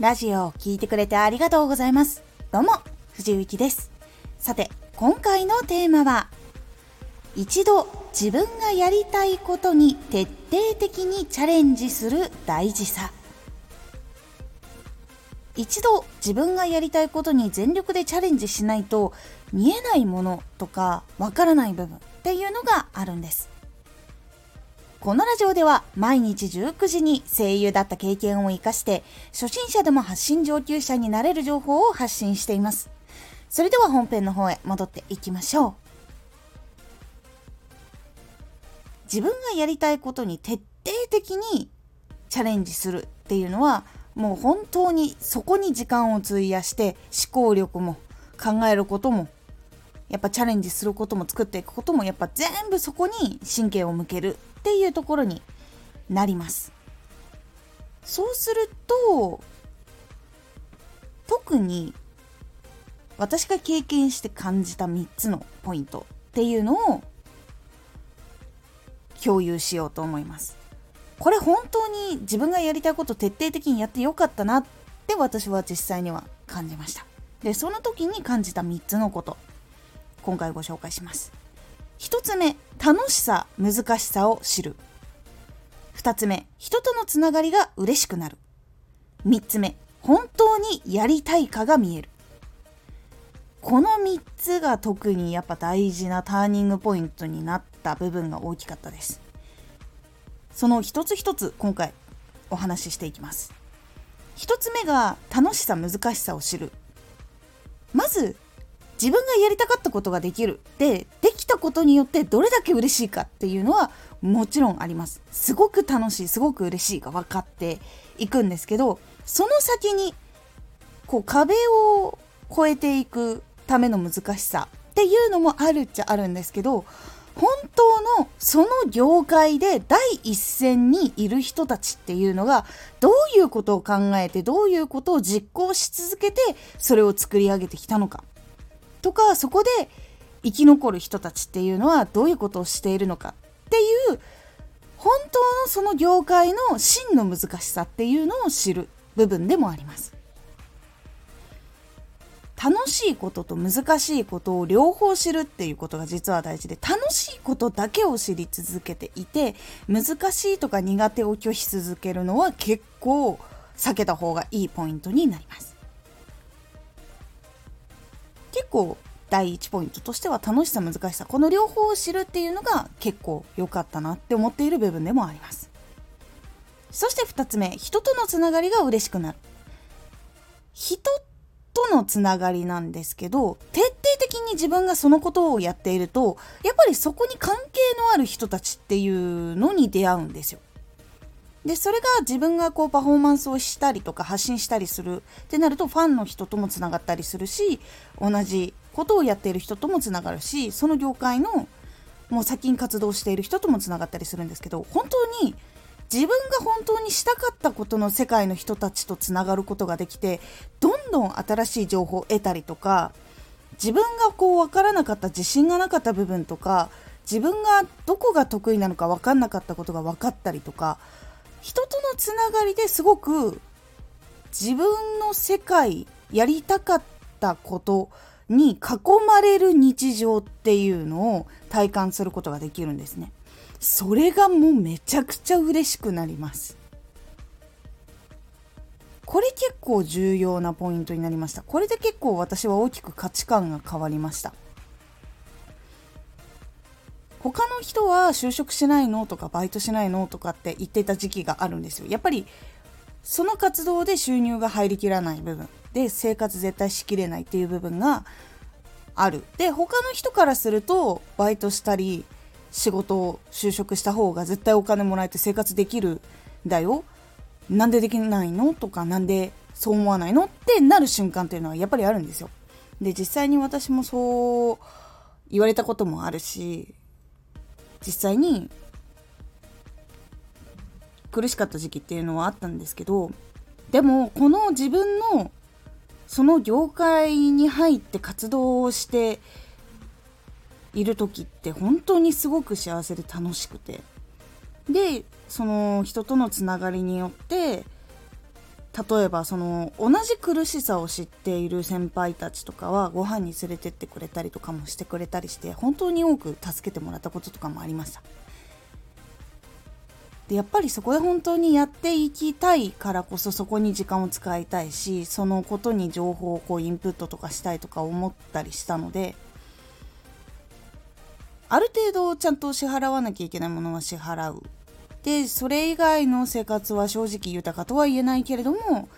ラジオを聴いてくれてありがとうございます。どうも、藤幸です。さて、今回のテーマは、一度自分がやりたいことに徹底的にチャレンジする大事さ。一度自分がやりたいことに全力でチャレンジしないと見えないものとかわからない部分っていうのがあるんです。このラジオでは毎日19時に声優だった経験を活かして初心者でも発信上級者になれる情報を発信しています。それでは本編の方へ戻っていきましょう。自分がやりたいことに徹底的にチャレンジするっていうのはもう本当にそこに時間を費やして思考力も考えることもやっぱチャレンジすることも作っていくこともやっぱ全部そこに神経を向けるっていうところになります。そうすると特に私が経験して感じた3つのポイントっていうのを共有しようと思います。これ本当に自分がやりたいこと徹底的にやってよかったなって私は実際には感じました。でその時に感じた3つのこと。今回ご紹介します。1つ目楽しさ難しさを知る。2つ目人とのつながりが嬉しくなる。3つ目本当にやりたいかが見える。この3つが特にやっぱ大事なターニングポイントになった部分が大きかったです。その一つ一つ今回お話ししていきます。1つ目が楽しさ難しさを知る。まず自分がやりたかったことができる。でできたことによってどれだけ嬉しいかっていうのはもちろんあります。すごく楽しいすごく嬉しいが分かっていくんですけどその先にこう壁を越えていくための難しさっていうのもあるっちゃあるんですけど本当のその業界で第一線にいる人たちっていうのがどういうことを考えてどういうことを実行し続けてそれを作り上げてきたのか。とかそこで生き残る人たちっていうのはどういうことをしているのかっていう本当のその業界の真の難しさっていうのを知る部分でもあります。楽しいことと難しいことを両方知るっていうことが実は大事で楽しいことだけを知り続けていて難しいとか苦手を拒否続けるのは結構避けた方がいいポイントになります。構第1ポイントとしては楽しさ難しさこの両方を知るっていうのが結構良かったなって思っている部分でもあります。そして2つ目人とのつながりが嬉しくなる。人とのつながりなんですけど徹底的に自分がそのことをやっているとやっぱりそこに関係のある人たちっていうのに出会うんですよ。でそれが自分がこうパフォーマンスをしたりとか発信したりするってなるとファンの人ともつながったりするし同じことをやっている人ともつながるしその業界のもう先に活動している人ともつながったりするんですけど本当に自分が本当にしたかったことの世界の人たちとつながることができてどんどん新しい情報を得たりとか自分がこう分からなかった自信がなかった部分とか自分がどこが得意なのか分かんなかったことが分かったりとか人とのつながりですごく自分の世界やりたかったことに囲まれる日常っていうのを体感することができるんですね。それがもうめちゃくちゃ嬉しくなります。これ結構重要なポイントになりました。これで結構私は大きく価値観が変わりました。他の人は就職しないのとかバイトしないのとかって言ってた時期があるんですよ。やっぱりその活動で収入が入りきらない部分で生活絶対しきれないっていう部分がある。で他の人からするとバイトしたり仕事を就職した方が絶対お金もらえて生活できるんだよ。なんでできないのとかなんでそう思わないのってなる瞬間っていうのはやっぱりあるんですよ。で実際に私もそう言われたこともあるし実際に苦しかった時期っていうのはあったんですけどでもこの自分のその業界に入って活動をしている時って本当にすごく幸せで楽しくて。でその人とのつながりによって例えばその同じ苦しさを知っている先輩たちとかはご飯に連れてってくれたりとかもしてくれたりして本当に多く助けてもらったこととかもありましたでやっぱりそこで本当にやっていきたいからこそそこに時間を使いたいしそのことに情報をこうインプットとかしたいとか思ったりしたのである程度ちゃんと支払わなきゃいけないものは支払う。でそれ以外の生活は正直豊かとは言えないけれども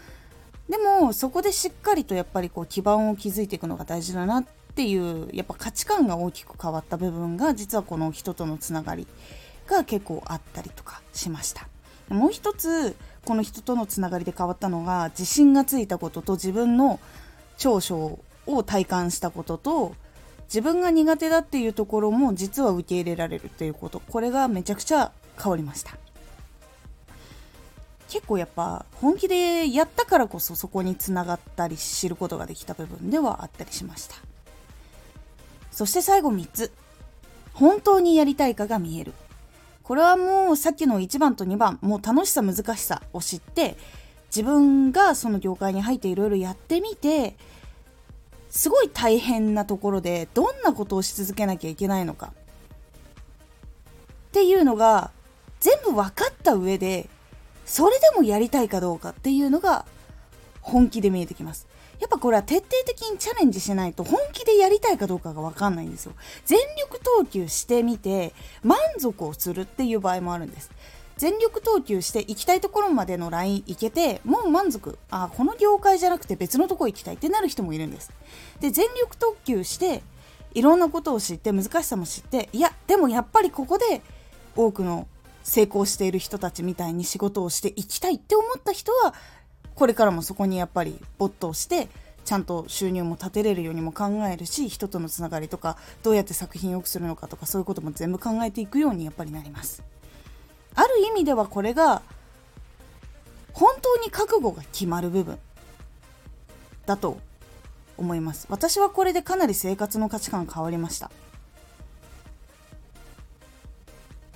でもそこでしっかりとやっぱりこう基盤を築いていくのが大事だなっていうやっぱ価値観が大きく変わった部分が実はこの人とのつながりが結構あったりとかしました。もう一つこの人とのつながりで変わったのが自信がついたことと自分の長所を体感したことと自分が苦手だっていうところも実は受け入れられるっていうこと。これがめちゃくちゃ変わりました。結構やっぱ本気でやったからこそそこにつながったり知ることができた部分ではあったりしました。そして最後3つ。本当にやりたいかが見える。これはもうさっきの1番と2番。もう楽しさ難しさを知って自分がその業界に入っていろいろやってみてすごい大変なところでどんなことをし続けなきゃいけないのかっていうのが全部分かった上でそれでもやりたいかどうかっていうのが本気で見えてきます。やっぱこれは徹底的にチャレンジしないと本気でやりたいかどうかが分かんないんですよ。全力投球してみて満足をするっていう場合もあるんです。全力投球して行きたいところまでのライン行けてもう満足あこの業界じゃなくて別のとこ行きたいってなる人もいるんです。で全力投球していろんなことを知って難しさも知っていやでもやっぱりここで多くの成功している人たちみたいに仕事をしていきたいって思った人はこれからもそこにやっぱり没頭してちゃんと収入も立てれるようにも考えるし人とのつながりとかどうやって作品を良くするのかとかそういうことも全部考えていくようにやっぱりなります。ある意味ではこれが本当に覚悟が決まる部分だと思います。私はこれでかなり生活の価値観変わりました。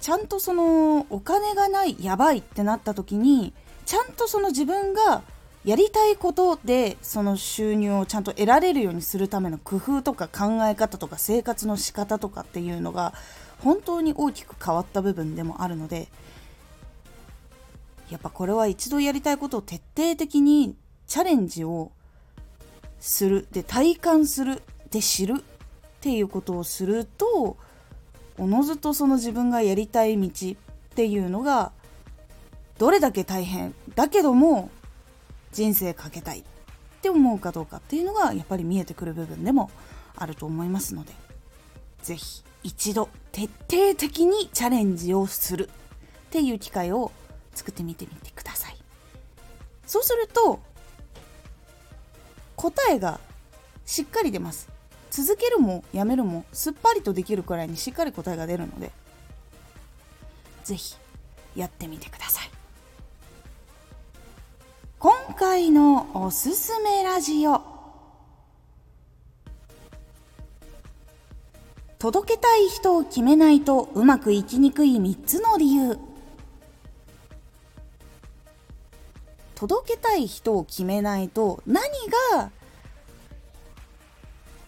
ちゃんとそのお金がないやばいってなった時にちゃんとその自分がやりたいことでその収入をちゃんと得られるようにするための工夫とか考え方とか生活の仕方とかっていうのが本当に大きく変わった部分でもあるのでやっぱこれは一度やりたいことを徹底的にチャレンジをするで体感するで知るっていうことをするとおのずとその自分がやりたい道っていうのがどれだけ大変だけども人生かけたい。って思うかどうかっていうのがやっぱり見えてくる部分でもあると思いますので是非一度徹底的にチャレンジをするっていう機会を作ってみてみてください。そうすると答えがしっかり出ます。続けるもやめるもすっぱりとできるくらいにしっかり答えが出るので是非やってみてください。今回のおすすめラジオ。届けたい人を決めないとうまくいきにくい3つの理由。届けたい人を決めないと何が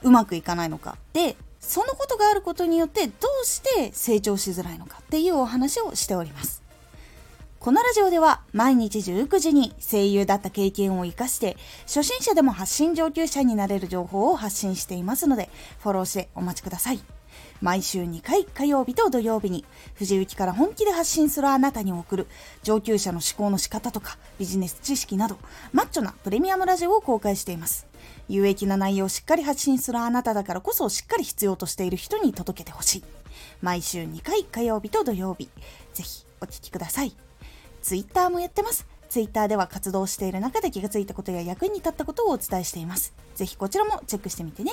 うまくいかないのか。でそのことがあることによってどうして成長しづらいのかっていうお話をしております。このラジオでは毎日19時に声優だった経験を活かして初心者でも発信上級者になれる情報を発信していますのでフォローしてお待ちください。毎週2回火曜日と土曜日に藤雪から本気で発信するあなたに送る上級者の思考の仕方とかビジネス知識などマッチョなプレミアムラジオを公開しています。有益な内容をしっかり発信するあなただからこそしっかり必要としている人に届けてほしい。毎週2回火曜日と土曜日。ぜひお聴きください。Twitter もやってます。ツイッターでは活動している中で気がついたことや役に立ったことをお伝えしています。ぜひこちらもチェックしてみてね。